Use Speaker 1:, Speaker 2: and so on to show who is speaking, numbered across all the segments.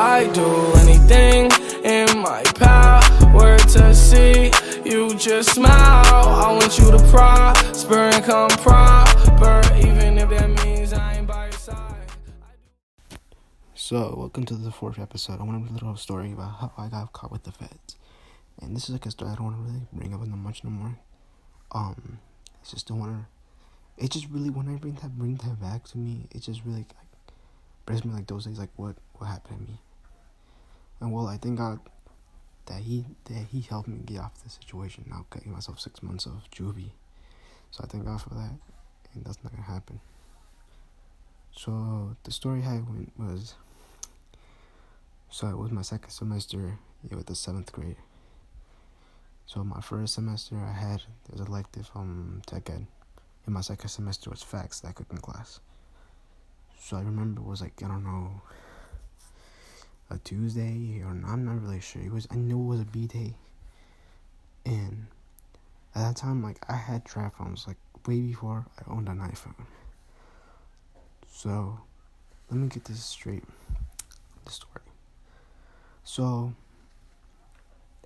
Speaker 1: I do anything in my power to see you just smile. I want you to prosper and come proper, even if that means I ain't by your side.
Speaker 2: So, welcome to the fourth episode. I want to a little story about how I got caught with the feds. And this is like a story I don't want to really bring up in much no more. Um, I just don't want to. It just really when I bring that bring that back to me, it just really like brings me like those days like what what happened to me. And well, I thank God that he that he helped me get off the situation. Now getting myself six months of juvie, so I thank God for that, and that's not gonna happen. So the story it went was. So it was my second semester yeah, with the seventh grade. So my first semester I had was elective um tech ed. And my second semester was FACS that cooking class. So I remember it was like I don't know a Tuesday or I'm not really sure. It was I knew it was a B day. And at that time like I had trap phones like way before I owned an iPhone. So let me get this straight. The story. So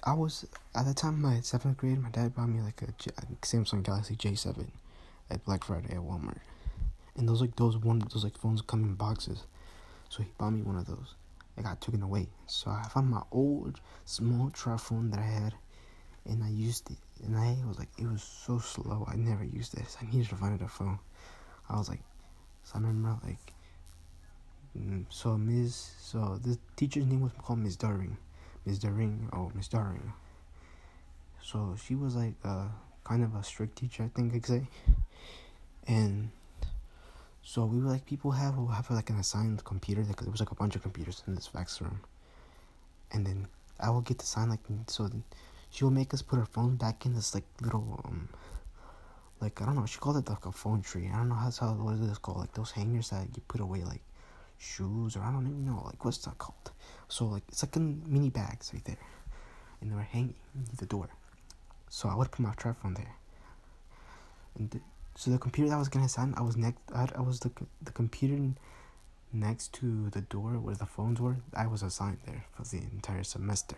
Speaker 2: I was at the time my seventh grade. My dad bought me like a Samsung Galaxy J7 at Black Friday at Walmart, and those like those one those like phones come in boxes. So he bought me one of those. It got taken away. So I found my old small trap phone that I had, and I used it. And I was like, it was so slow. I never used this. I needed to find a phone. I was like, so I remember like, mm, so Miss, So the teacher's name was called Miss Daring. Miss Daring, oh Miss Daring. So she was like uh, kind of a strict teacher, I think I could say. And so we were like people have will have like an assigned computer because there was like a bunch of computers in this FACS room. And then I will get to sign like so she will make us put our phone back in this like little um like I don't know she called it like a phone tree. I don't know how how what is this called like those hangers that you put away like shoes or I don't even know like what's that called. So like it's like in mini bags right there, and they were hanging near the door. So I would put my trap phone there. And the, so the computer that was gonna sign, I was next. I, was the the computer next to the door where the phones were. I was assigned there for the entire semester.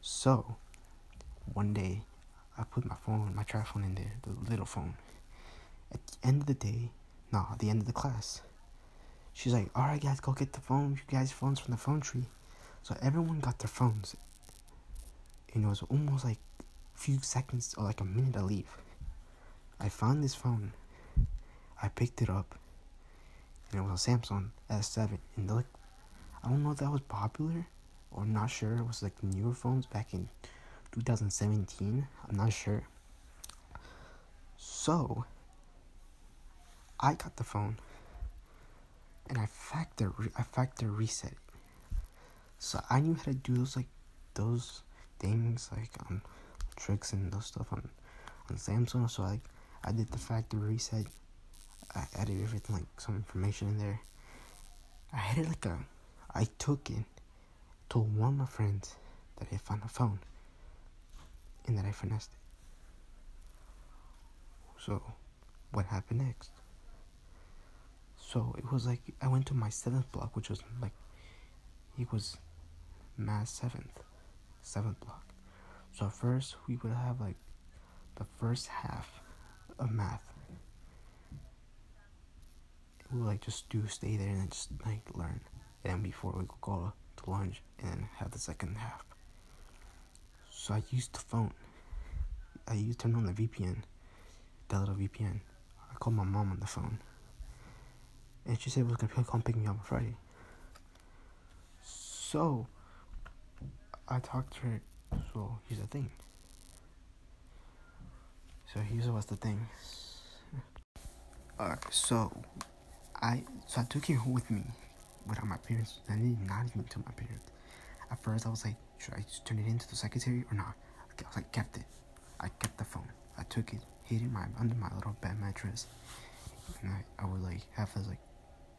Speaker 2: So one day, I put my phone, my trap phone in there, the little phone. At the end of the day, no, at the end of the class, she's like, "All right, guys, go get the phone. You guys' phones from the phone tree." So everyone got their phones. And it was almost like few seconds or like a minute to leave. I found this phone. I picked it up. And it was a Samsung S7. And like, I don't know if that was popular or I'm not sure. It was like newer phones back in 2017. I'm not sure. So, I got the phone and I factor I factor reset it. So I knew how to do those like those things like um tricks and those stuff on on Samsung. So like I did the factory reset. I added everything like some information in there. I had it like a I took it, told one of my friends that I found a phone and that I finessed it. So what happened next? So it was like I went to my seventh block, which was like it was math seventh, seventh block. So first we would have like the first half of math. We like just do stay there and just like learn, and before we go to lunch and have the second half. So I used the phone. I used turned on the VPN, the little VPN. I called my mom on the phone and she said was gonna come pick me up on Friday. So I talked to her. So here's the thing. So here's what's the thing. Alright, so I so I took it home with me without my parents. I did not even tell my parents. At first, I was like, should I turn it into the secretary or not? I was like, kept it. I kept the phone. I took it, hid it my under my little bed mattress, and I, I would like have this like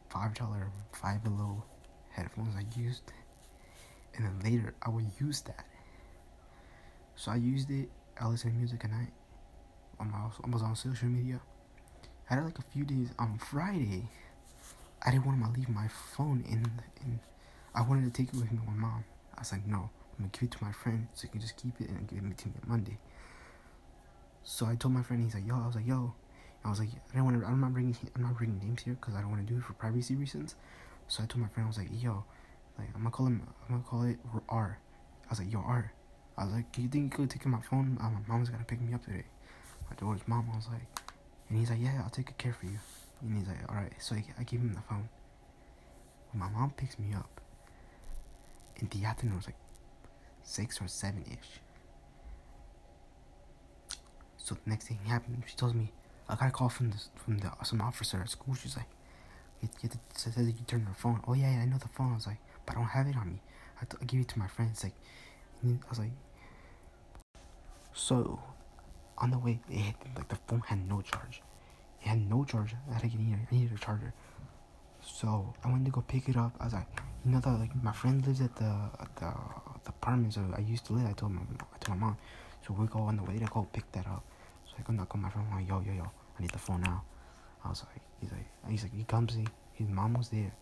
Speaker 2: five dollar five below headphones I used and then later I would use that so I used it I listened to music at night on my I was on social media I had like a few days on Friday I didn't want to leave my phone in in I wanted to take it with me my mom. I was like, no, I'm gonna give it to my friend so you can just keep it and give it to me on Monday. So I told my friend, he's like, yo, I was like, yo, I was like, I don't want to, I'm not bringing, I'm not bringing names here because I don't want to do it for privacy reasons. So I told my friend, I was like, yo, like I'm gonna call him, I'm gonna call it R. I was like, yo, R. I was like, do you think you could take my phone? My mom's gonna pick me up today. I told his mom, I was like, and he's like, yeah, I'll take good care for you. And he's like, all right. So I, I gave him the phone. When my mom picks me up in the afternoon, it was like six or seven ish. So the next thing happened, she tells me, I got a call from the from the some officer at school. She's like, you, you said that you your phone. Oh yeah, yeah, I know the phone. I was like, but I don't have it on me. I, I give it to my friends. Like, I was like, so on the way, it had, like the phone had no charge. It had no charge. I had to get in I needed a charger. So I went to go pick it up. I was like, you know that like my friend lives at the at the the apartment so I used to live. I told my I told my mom. So we go on the way to go pick that up. So I go knock on my friend. I'm like, yo yo yo, I need the phone now. I was like, he's like, he's like, he comes. He, his mom was there.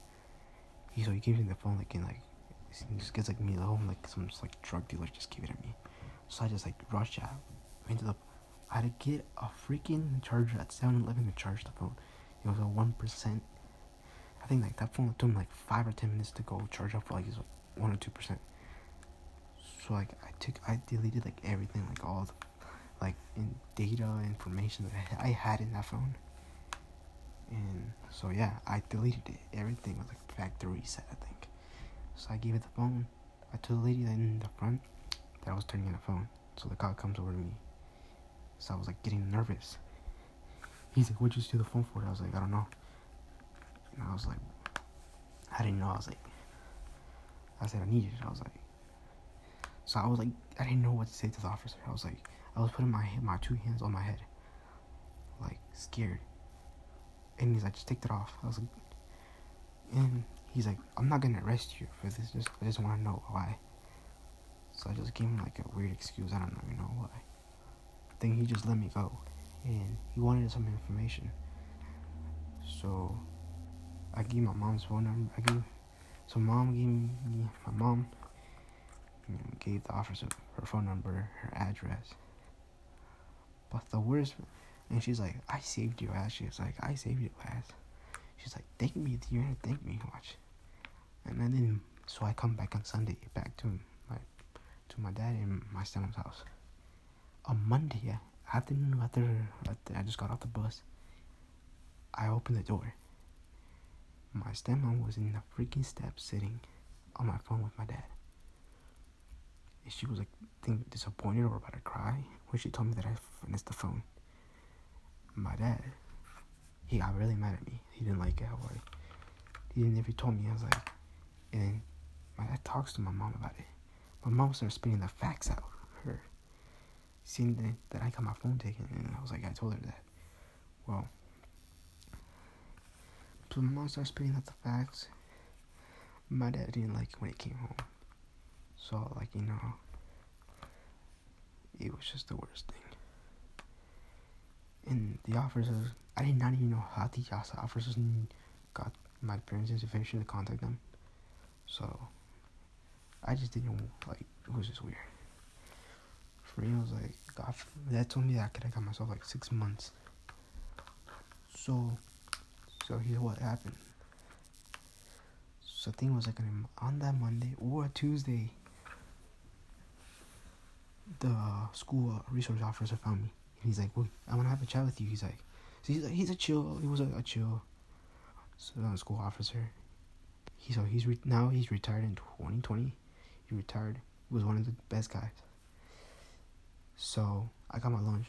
Speaker 2: He so he gives me the phone like in like, he just gets like me the home like some like drug dealer just give it to me. So I just like rush out into the. I had to get a freaking charger at 7-Eleven to charge the phone. It was a one percent. I think like that phone took me like five or ten minutes to go charge up for like one or two percent. So like I took I deleted like everything like all the like in data information that I had in that phone. And so yeah, I deleted it. Everything was like factory reset, I think. So I gave it the phone. I told the lady in the front that I was turning in the phone. So the cop comes over to me. So I was like getting nervous. He's like, "What'd you steal the phone for?" I was like, "I don't know." And I was like, I didn't know. I was like, I said I needed it. I was like, so I was like, I didn't know what to say to the officer. I was like, I was putting my my two hands on my head, like scared. And he's like, just take it off. I was like, and he's like, I'm not gonna arrest you for this. Just I just want to know why. So I just gave him like a weird excuse. I don't even know why. Then he just let me go, and he wanted some information. So I gave my mom's phone number. I gave so mom gave me my mom gave the officer her phone number, her address. But the worst, and she's like, I saved your ass. She's like, I saved your ass. She's like, thank me. You're gonna thank me. Watch. And then, so I come back on Sunday, back to my, to my dad in my stepmom's house. On Monday afternoon, after, I just got off the bus, I opened the door. My stepmom was in the freaking steps sitting on my phone with my dad. And she was like think disappointed or about to cry when she told me that I finished the phone. My dad, he got really mad at me. He didn't like it how he didn't even told me I was like and then my dad talks to my mom about it. My mom started spitting the facts out Seeing that, I got my phone taken and I was like I told her that. Well so my mom started spitting out the facts. My dad didn't like when he came home. So, like, you know, it was just the worst thing. And the officers, I did not even know how the officers got my parents' information to contact them. So, I just didn't, like, it was just weird. For me, it was like, God, that told me that I could have got myself like six months. So, so here's what happened. So thing was like on that Monday or Tuesday, the school resource officer found me, and he's like, "Well, I want to have a chat with you." He's like, so he's he's a chill. He was a, a chill, so, uh, school officer. He so he's re- now he's retired in 2020. He retired. He was one of the best guys. So I got my lunch.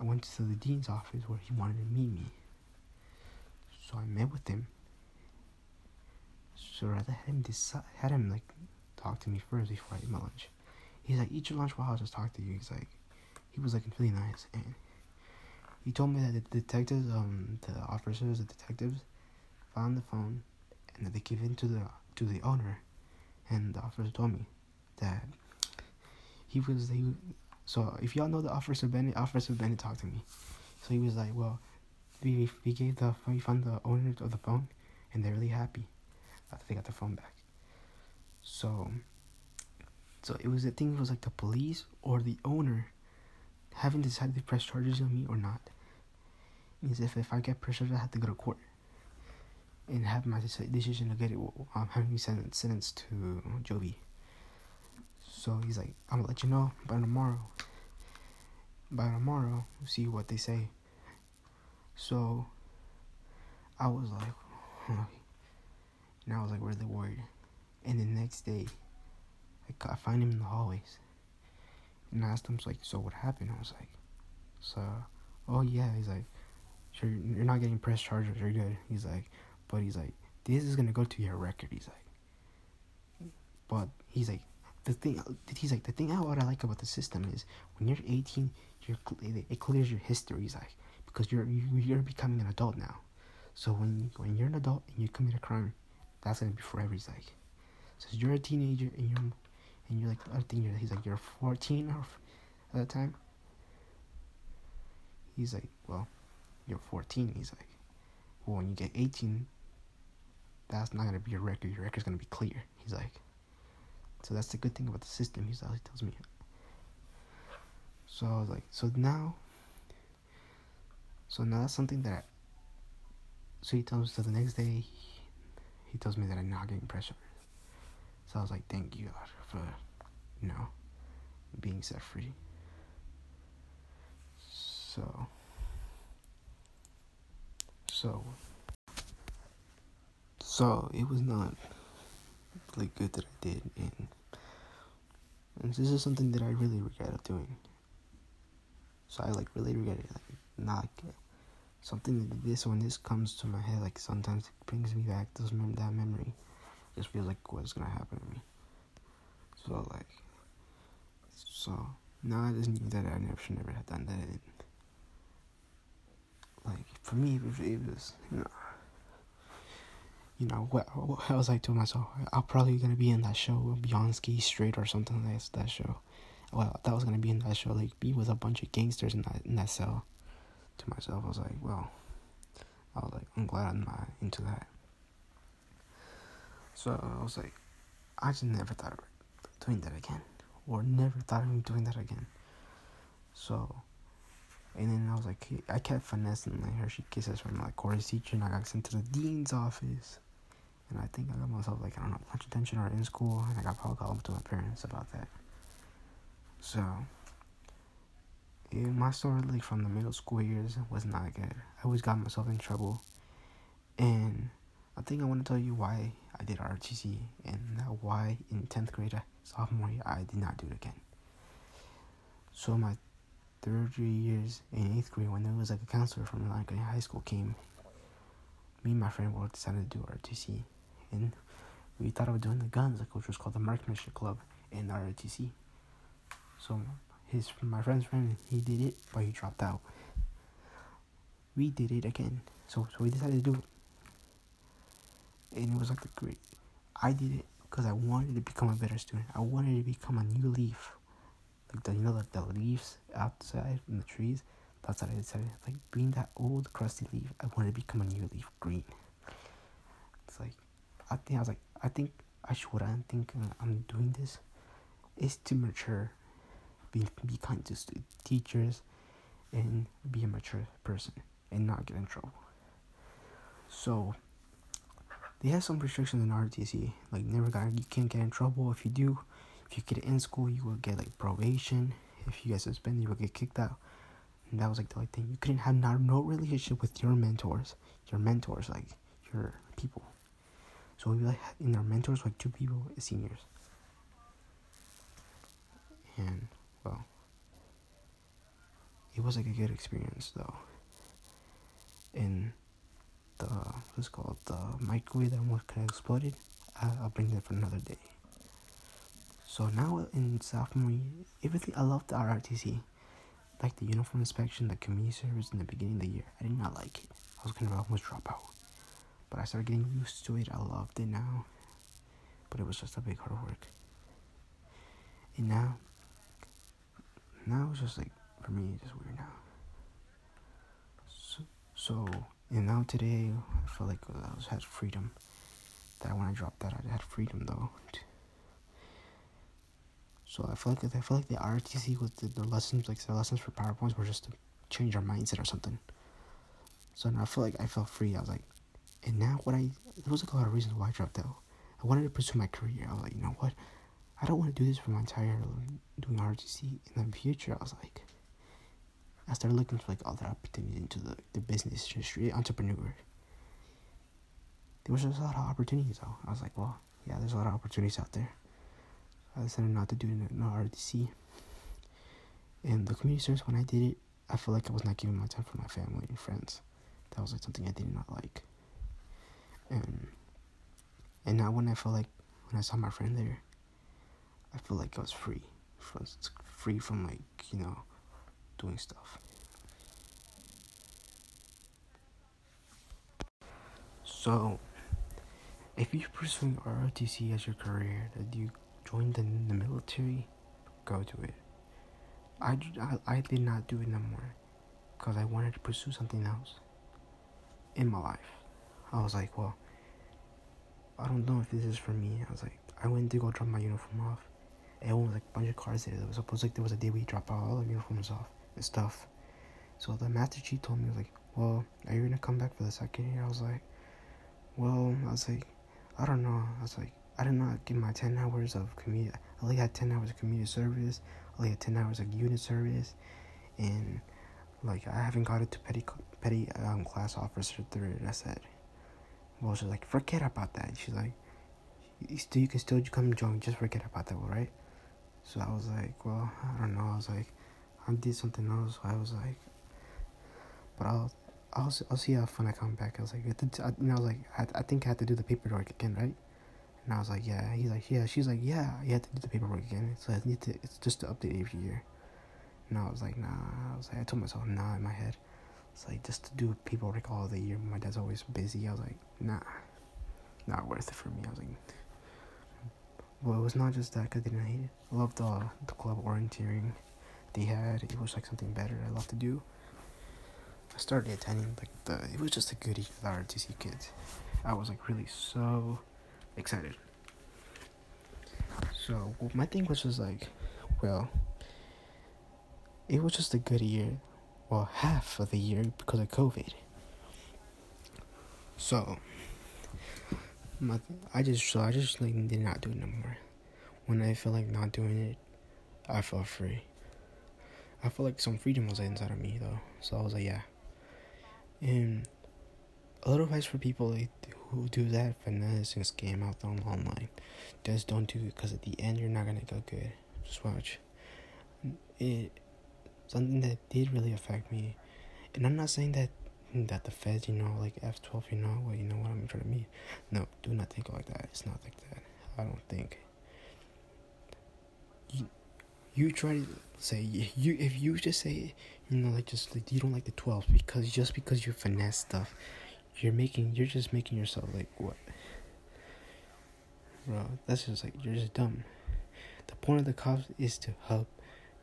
Speaker 2: I went to the dean's office where he wanted to meet me. So I met with him. So I had him decide, had him like talk to me first before I eat my lunch. He's like, eat your lunch while I just talk to you. He's like, he was like really nice, and he told me that the detectives, um, the officers, the detectives, found the phone, and that they gave it to the to the owner, and the officer told me that he was he. So if y'all know the officer Bennett, officer Bennett talked to me. So he was like, well, we we gave the we found the owner of the phone, and they're really happy after they got the phone back. So, so it was the thing was like the police or the owner haven't decided to press charges on me or not. Means if if I get pressed charges, I have to go to court and have my decision to get it. Um, having sentenced sentenced to juvie. So he's like, I'm gonna let you know by tomorrow. By tomorrow, we'll see what they say. So I was like, and I was like really worried. And the next day, I, I find him in the hallways. And I asked him, like, so what happened? I was like, so, oh yeah. He's like, sure, you're not getting press charges. You're good. He's like, but he's like, this is gonna go to your record. He's like, but he's like, the thing. He's like, the thing. What I like about the system is when you're 18, you're it clears your history. Like, because you're you're becoming an adult now. So when when you're an adult and you commit a crime, that's gonna be forever. He's like, so you're a teenager and you're and you're like I think you're he's like you're 14 or at the time. He's like, well, you're 14. He's like, well, when you get 18, that's not gonna be your record. Your record's gonna be clear. He's like, so that's the good thing about the system. He tells me. So I was like, so now. So now that's something that. So he tells me. So the next day, he tells me that I'm not getting pressure. So I was like, thank you God for, you know, being set free. So. So. So it was not really good that I did, and, this is something that I really regret of doing. So I like really regret it, like not something that this when this comes to my head, like sometimes it brings me back those mem- that memory. Just feels like what's gonna happen to me. So like, so now I just knew that I never should never have done that. Like for me, it was, it was you know you know, what, what was I to myself, I'm probably gonna be in that show, Beyond Scared Straight or something like that show. Well, that was gonna be in that show, like be with a bunch of gangsters in that in that cell. To myself, I was like, well, I was like, I'm glad I'm not into that. So I was like, I just never thought of doing that again, or never thought of doing that again. So, and then I was like, I kept finessing like Hershey kisses from like Corey's teacher, and I got sent to the dean's office. And I think I got myself like I don't know lunch attention or in school, and I got probably called up to my parents about that. So, yeah, my story like from the middle school years was not good. I always got myself in trouble, and I think I want to tell you why I did RTC and why in tenth grade, uh, sophomore year, I did not do it again. So my third years in eighth grade, when there was like a counselor from like high school came, me and my friend both decided to do ROTC and we thought of doing the guns, which was called the Marksmanship Club in ROTC. So his my friend's friend he did it, but he dropped out. We did it again, so so we decided to do it, and it was like a great. I did it because I wanted to become a better student. I wanted to become a new leaf, like the you know like the leaves outside in the trees. That's what I decided. Like being that old crusty leaf, I wanted to become a new leaf, green. I think I was like, I think I should. I'm thinking I'm doing this is to mature, be be kind to teachers, and be a mature person and not get in trouble. So they have some restrictions in RTC, like never got you can't get in trouble if you do. If you get in school, you will get like probation. If you get suspended, you will get kicked out. And that was like the only thing. You couldn't have not no relationship with your mentors. Your mentors, like your people. So we like in our mentors like two people seniors. And well it was like a good experience though. And the what's called the microwave that almost kind of exploded. I, I'll bring that for another day. So now in sophomore year, everything I loved the ROTC, like the uniform inspection, the community service in the beginning of the year. I did not like it. I was gonna almost drop out. But I started getting used to it. I loved it now. But it was just a big hard work. And now, now it's just like, for me, it's just weird now. So, so and now today, I felt like I was had freedom. That when I dropped that, I had freedom though. So I feel like I feel like the RTC with the, the lessons like the lessons for PowerPoints were just to change our mindset or something. So now I feel like I felt free. I was like, and now what I there was like a lot of reasons why I dropped out. I wanted to pursue my career. I was like, you know what? I don't want to do this for my entire doing RTC in the future. I was like, I started looking for like other opportunities into the, the business industry, entrepreneur. There was just a lot of opportunities though. I was like, well, yeah, there's a lot of opportunities out there. I decided not to do no RTC. And the community service, when I did it, I felt like I was not giving my time for my family and friends. That was like something I did not like. And and now when I felt like when I saw my friend there, I felt like I was free, from free from like you know, doing stuff. So, if you're pursuing ROTC as your career, that you join the, the military, go to it. I, I, I did not do it no more because I wanted to pursue something else in my life. I was like, well, I don't know if this is for me. I was like, I went to go drop my uniform off. Everyone was like a bunch of cars there. It was supposed like there was a day we drop all the uniforms off and stuff. So the master chief told me like, well, are you gonna come back for the second year? I was like, well, I was like, I don't know. I was like, I did not get my ten hours of community. I only had ten hours of community service. I only had ten hours of unit service, and like I haven't got it to petty petty um, class officer third. I said, she's like, forget about that. She's like, you still you can still come join. Just forget about that, right? So I was like, well, I don't know. I was like, I did something else. So I was like, but I'll. I'll, I'll see how fun I come back. I was like, I, know, I was like, I, I think I had to do the paperwork again, right? And I was like, yeah. He's like, yeah. She's like, yeah. You have to do the paperwork again. So I need to. It's just to update every year. And I was like, nah. I was like, I told myself, nah, in my head. It's like just to do paperwork all the year. My dad's always busy. I was like, nah, not worth it for me. I was like, well, it was not just that. Cause I didn't. I loved the the club orienteering they had. It was like something better. I love to do. I started attending like the. It was just a goodie for the RTC kids. I was like really so excited. So my thing was just like, well, it was just a good year well half of the year because of COVID. So my I just so I just like did not do it no more. When I feel like not doing it, I felt free. I feel like some freedom was inside of me though, so I was like yeah. And a little advice for people like, who do that finesse and scam out on online, just don't do it because at the end you're not gonna go good. Just watch. It something that did really affect me. And I'm not saying that that the feds, you know, like F twelve, you know, well, you know what I'm trying to mean. No, do not think like that. It's not like that. I don't think. You, you try to say you if you just say you know like just like you don't like the twelve because just because you finesse stuff, you're making you're just making yourself like what. Bro, that's just like you're just dumb. The point of the cops is to help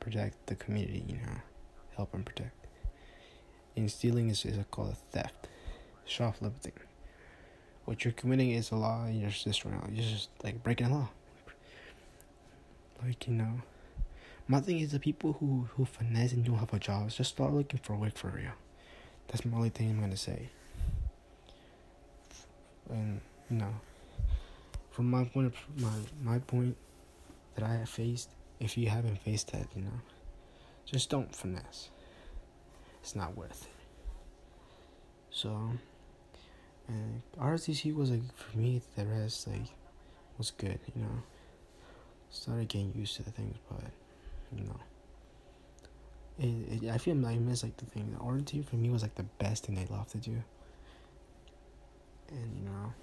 Speaker 2: protect the community, you know, help and protect. And stealing is, is called a theft, shoplifting. What you're committing is a law, and you're just right You're just like breaking a law. Like you know, my thing is the people who who finesse and don't have a job, just start looking for work for real. That's my only thing I'm gonna say. And you know, from my point of my my point that I have faced if you haven't faced that, you know, just don't finesse. It's not worth it. So, and RTC was like for me. The rest like was good, you know. Started getting used to the things, but you know, it, it I feel like I miss like the thing. The RTC for me was like the best thing I love to do, and you know,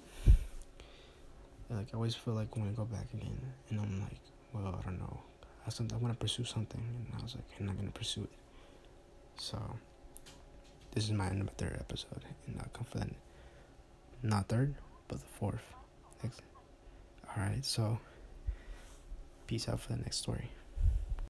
Speaker 2: like I always feel like when I go back again, and I'm like, well, I don't know I, I want to pursue something, and I was like, I'm not gonna pursue it. So, this is my number third episode, and I'll come for the not third, but the fourth. Next. All right, so peace out for the next story.